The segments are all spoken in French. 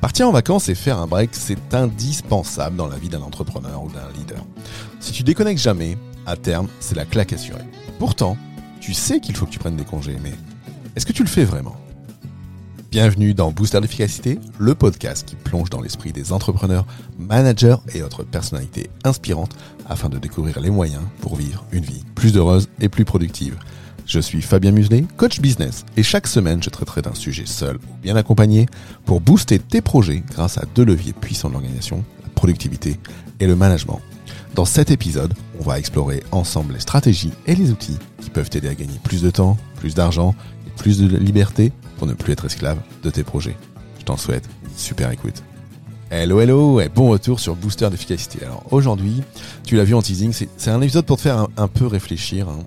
Partir en vacances et faire un break, c'est indispensable dans la vie d'un entrepreneur ou d'un leader. Si tu déconnectes jamais, à terme, c'est la claque assurée. Pourtant, tu sais qu'il faut que tu prennes des congés, mais est-ce que tu le fais vraiment? Bienvenue dans Booster d'efficacité, le podcast qui plonge dans l'esprit des entrepreneurs, managers et autres personnalités inspirantes afin de découvrir les moyens pour vivre une vie plus heureuse et plus productive. Je suis Fabien Muselet, coach business, et chaque semaine je traiterai d'un sujet seul ou bien accompagné pour booster tes projets grâce à deux leviers puissants de l'organisation, la productivité et le management. Dans cet épisode, on va explorer ensemble les stratégies et les outils qui peuvent t'aider à gagner plus de temps, plus d'argent et plus de liberté pour ne plus être esclave de tes projets. Je t'en souhaite une super écoute. Hello hello et bon retour sur Booster d'efficacité. Alors aujourd'hui, tu l'as vu en teasing, c'est un épisode pour te faire un, peu réfléchir. Hein,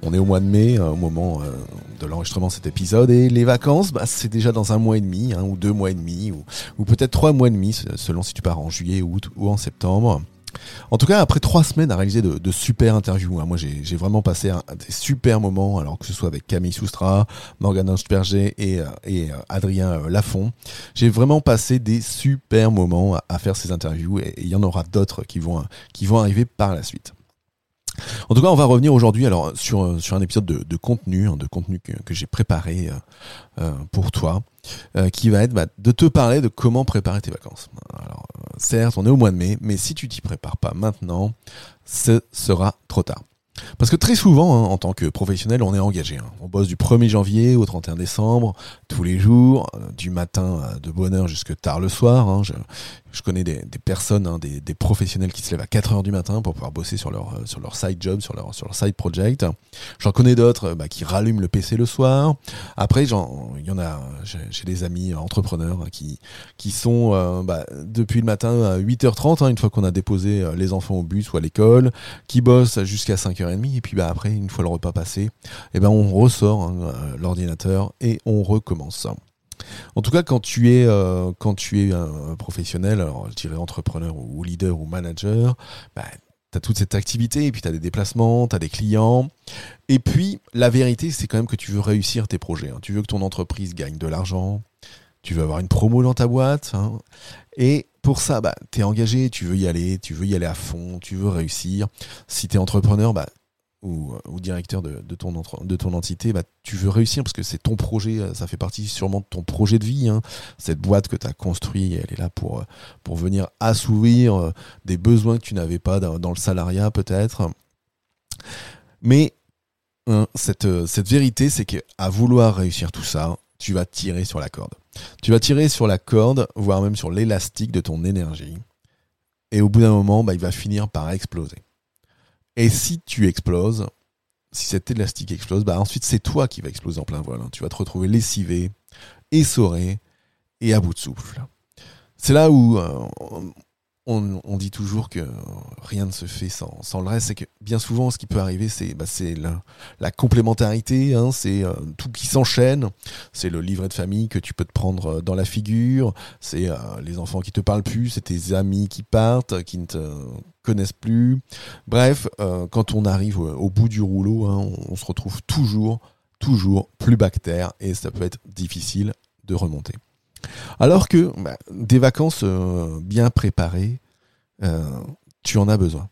on est au mois de mai, euh, au moment euh, de l'enregistrement de cet épisode, et les vacances, bah, c'est déjà dans un mois et demi, hein, ou deux mois et demi, ou peut-être trois mois et demi, selon si tu pars en juillet, août ou en septembre. En tout cas, après trois semaines à réaliser de, super interviews, hein, moi j'ai vraiment passé des super moments, alors que ce soit avec Camille Soustra, Morgan Ansperger et, euh, euh, Adrien euh, Lafont. J'ai vraiment passé des super moments à, faire ces interviews et il y en aura d'autres qui vont, qui vont arriver par la suite. En tout cas, on va revenir aujourd'hui alors sur sur un épisode de, contenu, hein, de contenu que, j'ai préparé pour toi, qui va être bah, de te parler de comment préparer tes vacances. Alors, certes, on est au mois de mai, mais si tu t'y prépares pas maintenant, ce sera trop tard. Parce que très souvent, hein, en tant que professionnel, on est engagé. Hein. On bosse du 1er janvier au 31 décembre, tous les jours, euh, du matin de bonne heure jusque tard le soir. Hein. Je connais des, des personnes, hein, des, des, professionnels qui se lèvent à 4 heures du matin pour pouvoir bosser sur leur, euh, sur leur side job, sur leur, sur leur side project. J'en connais d'autres euh, bah, qui rallument le PC le soir. Après, il y en a, j'ai des amis entrepreneurs hein, qui, qui sont euh, bah, depuis le matin à 8h30, hein, une fois qu'on a déposé les enfants au bus ou à l'école, qui bossent jusqu'à 5h30. Et puis bah, après, une fois le repas passé, et eh ben, on ressort hein, l'ordinateur et on recommence. En tout cas, quand tu es, euh, quand tu es un professionnel, alors je dirais entrepreneur ou leader ou manager, bah, tu as toute cette activité, et puis tu as des déplacements, tu as des clients. Et puis, la vérité, c'est quand même que tu veux réussir tes projets. Hein. Tu veux que ton entreprise gagne de l'argent, tu veux avoir une promo dans ta boîte. Hein. Et pour ça, bah, tu es engagé, tu veux y aller, tu veux y aller à fond, tu veux réussir. Si tu es entrepreneur, bah, ou, ou, directeur de, ton, de ton entité, bah, tu veux réussir parce que c'est ton projet, euh, ça fait partie sûrement de ton projet de vie. Hein. Cette boîte que tu as construite, elle est là pour, euh, pour venir assouvir euh, des besoins que tu n'avais pas dans, le salariat peut-être. Mais hein, cette, cette vérité, c'est qu'à vouloir réussir tout ça, tu vas tirer sur la corde. Tu vas tirer sur la corde, voire même sur l'élastique de ton énergie. Et au bout d'un moment, bah, il va finir par exploser. Et si tu exploses, si cet élastique explose, bah ensuite c'est toi qui vas exploser en plein vol. Hein. Tu vas te retrouver lessivé, essoré et à bout de souffle. C'est là où on, dit toujours que rien ne se fait sans, le reste. C'est que bien souvent, ce qui peut arriver, c'est bah, la, la, complémentarité, hein, c'est euh, tout qui s'enchaîne. C'est le livret de famille que tu peux te prendre euh, dans la figure. C'est euh, les enfants qui te parlent plus. C'est tes amis qui partent, qui ne te connaissent plus. Bref, quand on arrive au, bout du rouleau, hein, on, se retrouve toujours, toujours plus bactère et ça peut être difficile de remonter. Alors que bah, des vacances euh, bien préparées, euh, tu en as besoin.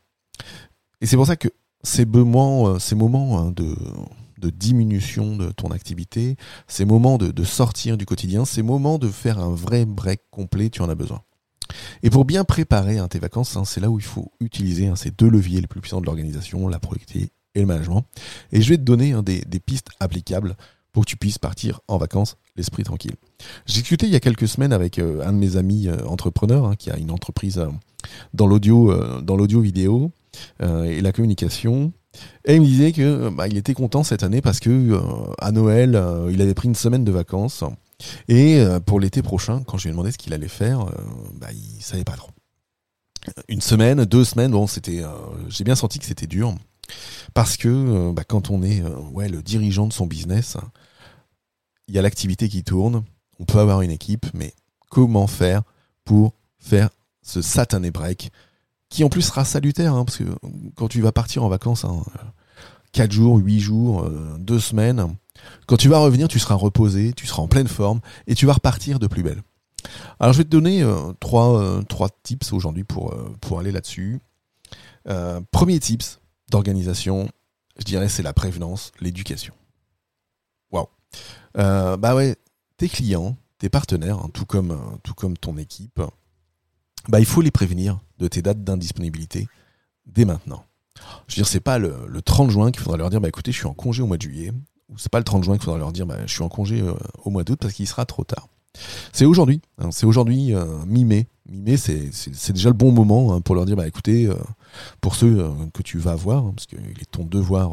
Et c'est pour ça que ces moments, euh, ces moments hein, de, diminution de ton activité, ces moments de, sortir du quotidien, ces moments de faire un vrai break complet, tu en as besoin. Et pour bien préparer hein, tes vacances, hein, c'est là où il faut utiliser ces deux leviers les plus puissants de l'organisation, la productivité et le management. Et je vais te donner des, des pistes applicables pour que tu puisses partir en vacances l'esprit tranquille. J'ai discuté il y a quelques semaines avec euh, un de mes amis euh, entrepreneurs hein, qui a une entreprise euh, dans l'audio, dans l'audio vidéo et la communication. Et il me disait que bah, il était content cette année parce que à Noël, il avait pris une semaine de vacances. Et pour l'été prochain, quand je lui ai demandé ce qu'il allait faire, bah, il savait pas trop. une semaine, deux semaines, bon, c'était, j'ai bien senti que c'était dur parce que bah, quand on est ouais le dirigeant de son business, il y a l'activité qui tourne, on peut avoir une équipe, mais comment faire pour faire ce satané break qui en plus sera salutaire, hein, parce que quand tu vas partir en vacances, hein, 4 jours, 8 jours, 2 euh, semaines, quand tu vas revenir, tu seras reposé, tu seras en pleine forme, et tu vas repartir de plus belle. Alors je vais te donner euh, trois, euh, trois tips aujourd'hui pour, pour aller là-dessus. premier tips d'organisation, je dirais c'est la prévenance, l'éducation. Waouh. bah ouais, tes clients, tes partenaires, hein, tout, comme, tout comme ton équipe, bah, il faut les prévenir de tes dates d'indisponibilité dès maintenant. Je veux dire, c'est pas le, 30 juin qu'il faudra leur dire, bah écoutez, je suis en congé au mois de juillet, ou c'est pas le 30 juin qu'il faudra leur dire, bah je suis en congé euh, au mois d'août parce qu'il sera trop tard. C'est aujourd'hui, hein, c'est aujourd'hui euh, mi-mai. Mi-mai, c'est, déjà le bon moment hein, pour leur dire, bah écoutez, euh, pour ceux que tu vas voir, hein, parce qu'il est ton devoir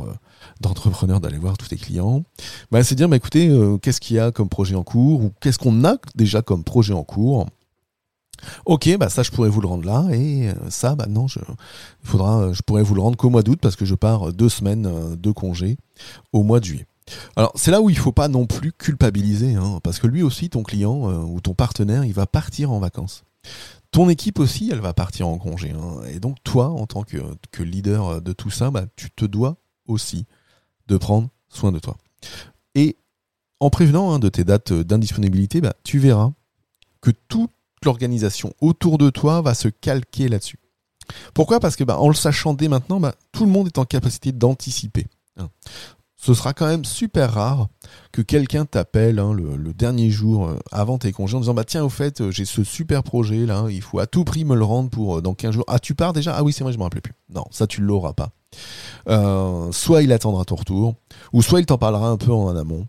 d'entrepreneur d'aller voir tous tes clients, bah, c'est dire, bah écoutez, qu'est-ce qu'il y a comme projet en cours, ou qu'est-ce qu'on a déjà comme projet en cours, Ok, bah ça je pourrais vous le rendre là et euh, ça bah non, je, faudra, euh, je pourrais vous le rendre qu'au mois d'août parce que je pars deux semaines euh, de congé au mois de juillet. Alors c'est là où il faut pas non plus culpabiliser, hein, parce que lui aussi ton client ou ton partenaire il va partir en vacances. Ton équipe aussi elle va partir en congé, hein, et donc toi en tant que, leader de tout ça, bah, tu te dois aussi de prendre soin de toi. Et en prévenant hein, de tes dates d'indisponibilité, bah, tu verras que tout l'organisation autour de toi va se calquer là-dessus. Pourquoi? Parce que bah, en le sachant dès maintenant, tout le monde est en capacité d'anticiper. Ce sera quand même super rare que quelqu'un t'appelle hein, le, dernier jour euh, avant tes congés en disant bah tiens au fait euh, j'ai ce super projet là il faut à tout prix me le rendre pour euh, dans 15 jours. Ah tu pars déjà? Ah oui c'est vrai je me rappelais plus. Non ça tu l'auras pas. Soit il attendra ton retour ou soit il t'en parlera un peu en amont.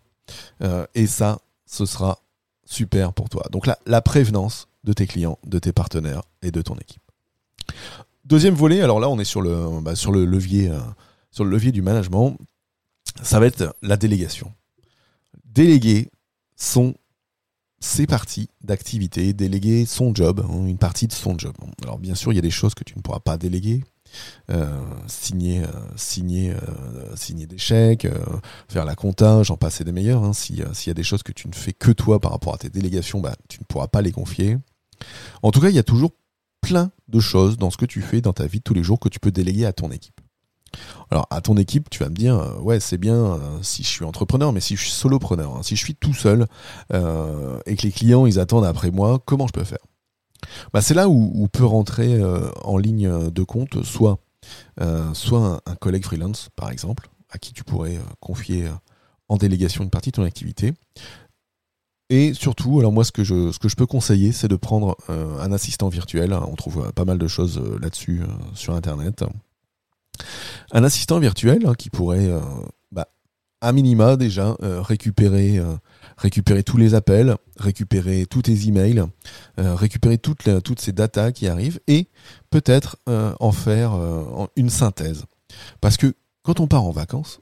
Et ça ce sera super pour toi. Donc là la prévenance de tes clients, de tes partenaires et de ton équipe. Deuxième volet, alors là on est sur le, bah, levier du management, ça va être la délégation. Déléguer son ses parties d'activité, déléguer son job, hein, une partie de son job. Alors bien sûr, il y a des choses que tu ne pourras pas déléguer, euh, signer, euh, signer, euh, signer des chèques, faire la compta, j'en passe des meilleurs. Hein. S'il y a des choses que tu ne fais que toi par rapport à tes délégations, bah, tu ne pourras pas les confier. En tout cas, il y a toujours plein de choses dans ce que tu fais dans ta vie de tous les jours que tu peux déléguer à ton équipe. Alors à ton équipe, tu vas me dire, ouais, c'est bien si je suis entrepreneur, mais si je suis solopreneur, hein, si je suis tout seul et que les clients ils attendent après moi, comment je peux faire? Bah, c'est là où, peut rentrer euh, en ligne de compte soit, euh, soit un, collègue freelance, par exemple, à qui tu pourrais euh, confier en délégation une partie de ton activité. Et surtout, alors moi, ce que je, ce que je peux conseiller, c'est de prendre un assistant virtuel. On trouve pas mal de choses là-dessus sur Internet. Un assistant virtuel hein, qui pourrait, bah, à minima déjà, récupérer récupérer tous les appels, récupérer tous tes emails, euh, récupérer toutes, ces datas qui arrivent et peut-être euh, en faire euh, une synthèse. Parce que quand on part en vacances,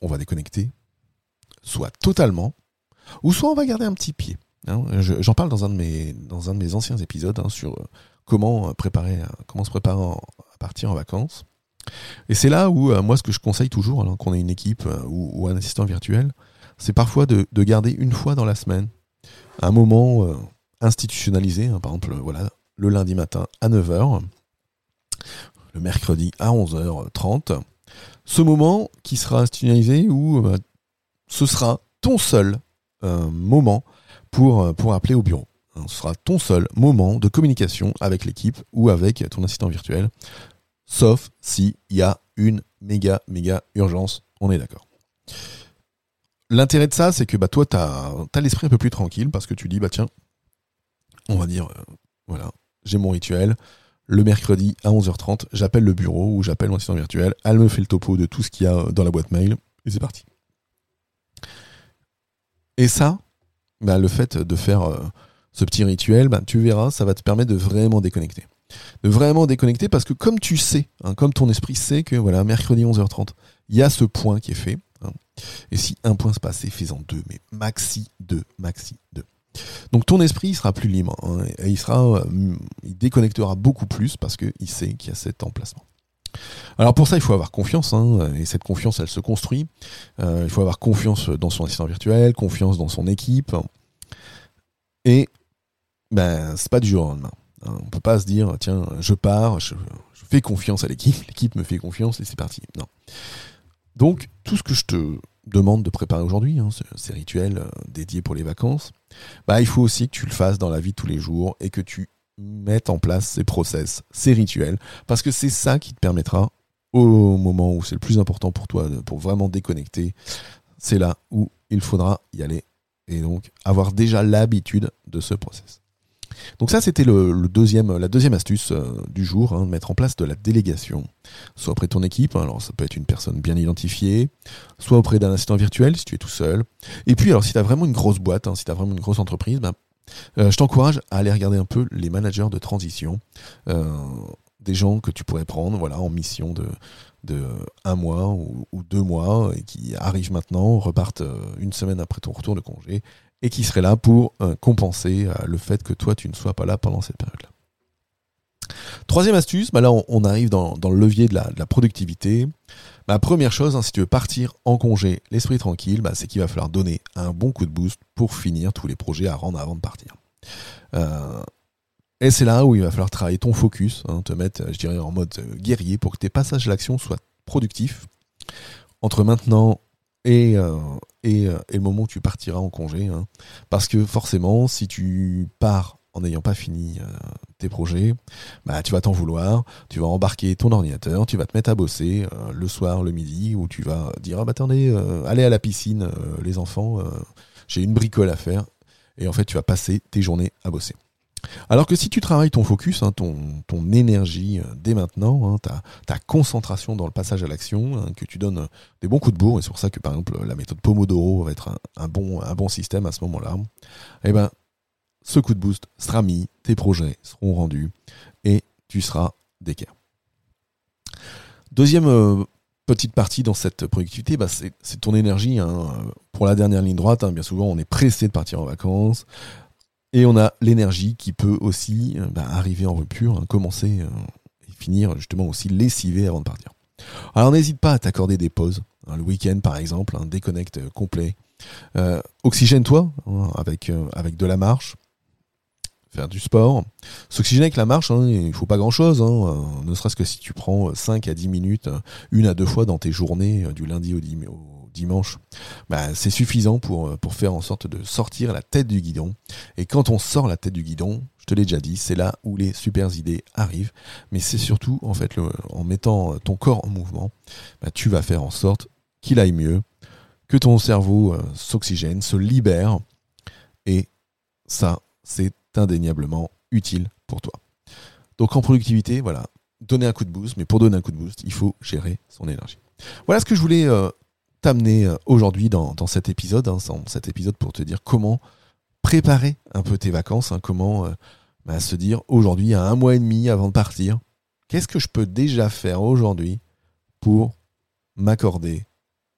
on va déconnecter, soit totalement, ou soit on va garder un petit pied. Hein. J'en parle dans un de mes, anciens épisodes hein, sur comment, préparer, comment se préparer à partir en vacances. Et c'est là où, moi, ce que je conseille toujours, alors qu'on ait une équipe ou, un assistant virtuel, c'est parfois de, garder une fois dans la semaine un moment euh, institutionnalisé, hein, par exemple voilà, le lundi matin à 9h, le mercredi à 11h30. Ce moment qui sera institutionnalisé où euh, ce sera ton seul euh, moment pour appeler au bureau. Ce sera ton seul moment de communication avec l'équipe ou avec ton assistant virtuel, sauf s'il y a une méga, méga urgence, on est d'accord. L'intérêt de ça, c'est que bah, toi, tu as, l'esprit un peu plus tranquille parce que tu dis, bah tiens, on va dire, euh, voilà, j'ai mon rituel. Le mercredi à 11h30, j'appelle le bureau ou j'appelle mon assistant virtuel. Elle me fait le topo de tout ce qu'il y a dans la boîte mail et c'est parti. Et ça, bah, le fait de faire euh, ce petit rituel, bah, tu verras, ça va te permettre de vraiment déconnecter. De vraiment déconnecter parce que comme tu sais, hein, comme ton esprit sait que voilà, mercredi 11h30, il y a ce point qui est fait, Hein. Et si un point se passait, fais-en deux, mais maxi deux, maxi deux. Donc ton esprit sera plus libre hein, et il sera, il déconnectera beaucoup plus parce qu'il sait qu'il y a cet emplacement. Alors pour ça, il faut avoir confiance, et cette confiance, elle se construit. Euh, il faut avoir confiance dans son assistant virtuel, confiance dans son équipe, et ben c'est pas du jour au lendemain. Hein. On peut pas se dire tiens, je pars, je, fais confiance à l'équipe, l'équipe me fait confiance et c'est parti. Non. Donc tout ce que je te demande de préparer aujourd'hui, hein, ces rituels euh, dédiés pour les vacances, bah il faut aussi que tu le fasses dans la vie de tous les jours et que tu mettre en place ces process, ces rituels, parce que c'est ça qui te permettra, au moment où c'est le plus important pour toi, pour vraiment déconnecter, c'est là où il faudra y aller et donc avoir déjà l'habitude de ce process. Donc ça, c'était le, deuxième, la deuxième astuce euh, du jour, hein, mettre en place de la délégation, soit auprès de ton équipe, hein, alors ça peut être une personne bien identifiée, soit auprès d'un assistant virtuel si tu es tout seul. Et puis alors si tu as vraiment une grosse boîte, hein, si tu as vraiment une grosse entreprise, ben, euh, je t'encourage à aller regarder un peu les managers de transition, euh, des gens que tu pourrais prendre voilà, en mission de, de un mois ou, deux mois et qui arrivent maintenant, repartent euh, une semaine après ton retour de congé et qui seraient là pour compenser le fait que toi tu ne sois pas là pendant cette période-là. Troisième astuce, bah là on, arrive dans, le levier de la, productivité. Première chose, hein, si tu veux partir en congé, l'esprit tranquille, bah, c'est qu'il va falloir donner un bon coup de boost pour finir tous les projets à rendre avant de partir. Euh, et c'est là où il va falloir travailler ton focus, hein, te mettre, je dirais, en mode euh, guerrier pour que tes passages à l'action soient productifs entre maintenant et, euh, et, le moment où tu partiras en congé. Hein. Parce que forcément, si tu pars en n'ayant pas fini euh, tes projets, bah, tu vas t'en vouloir, tu vas embarquer ton ordinateur, tu vas te mettre à bosser euh, le soir, le midi, où tu vas dire, ah bah attendez, euh, allez à la piscine, les enfants, j'ai une bricole à faire, et en fait tu vas passer tes journées à bosser. Alors que si tu travailles ton focus, hein, ton, énergie dès maintenant, hein, ta, concentration dans le passage à l'action, hein, que tu donnes des bons coups de bourre, et c'est pour ça que par exemple la méthode Pomodoro va être un, bon, système à ce moment-là, eh ben, ce coup de boost sera mis, tes projets seront rendus et tu seras d'équerre. Deuxième euh, petite partie dans cette productivité, bah, c'est ton énergie. Pour la dernière ligne droite, bien souvent, on est pressé de partir en vacances. Et on a l'énergie qui peut aussi euh, bah, arriver en rupture, hein, commencer euh, et finir justement aussi lessivé avant de partir. Alors n'hésite pas à t'accorder des pauses. le week-end par exemple, un déconnecte complet. Oxygène-toi avec, avec de la marche, faire du sport. S'oxygéner avec la marche, hein, il faut pas grand chose, hein, euh, ne serait-ce que si tu prends 5 à 10 minutes, euh, une à deux fois dans tes journées euh, du lundi au, dimanche, bah, c'est suffisant pour, pour faire en sorte de sortir la tête du guidon. Et quand on sort la tête du guidon, je te l'ai déjà dit, c'est là où les super idées arrivent. Mais c'est surtout, en fait, en mettant ton corps en mouvement, bah, tu vas faire en sorte qu'il aille mieux, que ton cerveau s'oxygène, se libère. Et ça, c'est indéniablement utile pour toi. Donc en productivité, voilà, donner un coup de boost, mais pour donner un coup de boost, il faut gérer son énergie. Voilà ce que je voulais euh, t'amener euh, aujourd'hui dans, cet épisode, hein, dans cet épisode pour te dire comment préparer un peu tes vacances, hein, comment euh, bah, se dire aujourd'hui, à un mois et demi avant de partir, qu'est-ce que je peux déjà faire aujourd'hui pour m'accorder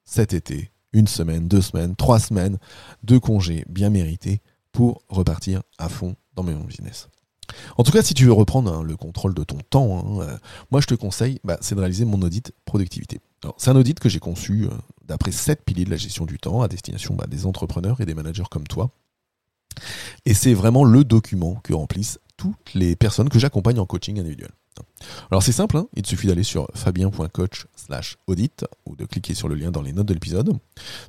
cet été une semaine, deux semaines, trois semaines de congés bien mérités pour repartir à fond dans mes business. En tout cas, si tu veux reprendre hein, le contrôle de ton temps, euh, moi je te conseille, bah, c'est de réaliser mon audit productivité. C'est un audit que j'ai conçu euh, d'après sept piliers de la gestion du temps à destination bah, des entrepreneurs et des managers comme toi. Et c'est vraiment le document que remplissent toutes les personnes que j'accompagne en coaching individuel. Alors c'est simple, hein. il te suffit d'aller sur fabien.coach slash audit ou de cliquer sur le lien dans les notes de l'épisode.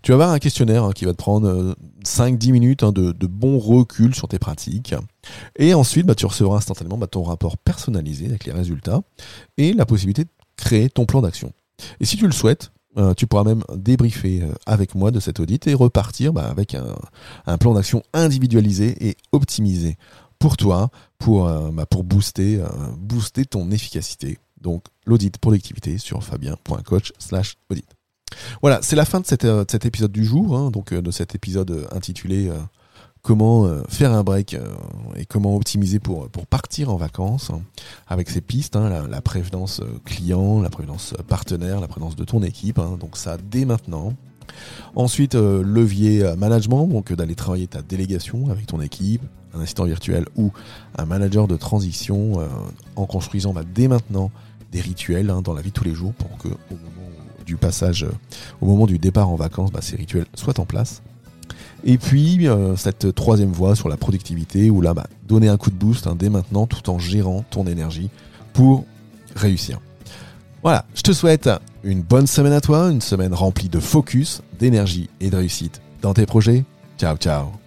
Tu vas avoir un questionnaire hein, qui va te prendre 5-10 euh, minutes hein, de, bon recul sur tes pratiques. Et ensuite, bah, tu recevras instantanément bah, ton rapport personnalisé avec les résultats et la possibilité de créer ton plan d'action. Et si tu le souhaites, euh, tu pourras même débriefer euh, avec moi de cet audit et repartir bah, avec un plan d'action individualisé et optimisé pour toi, pour, euh, bah, pour booster, booster ton efficacité. Donc l'audit productivité sur fabien.coach slash audit. Voilà, c'est la fin de, cet épisode du jour, hein, donc de cet épisode intitulé Comment faire un break et comment optimiser pour, partir en vacances, hein, avec ces pistes, hein, la, prévenance client, la prévenance partenaire, la prévenance de ton équipe. donc ça dès maintenant. Ensuite, euh, levier euh, management, donc d'aller travailler ta délégation avec ton équipe, un assistant virtuel ou un manager de transition en construisant bah, dès maintenant des rituels hein, dans la vie de tous les jours pour que au moment du passage, au moment du départ en vacances, bah, ces rituels soient en place. Et puis cette troisième voie sur la productivité où là, bah, donner un coup de boost hein, dès maintenant tout en gérant ton énergie pour réussir. Voilà, je te souhaite une bonne semaine à toi, une semaine remplie de focus, d'énergie et de réussite dans tes projets. Ciao, ciao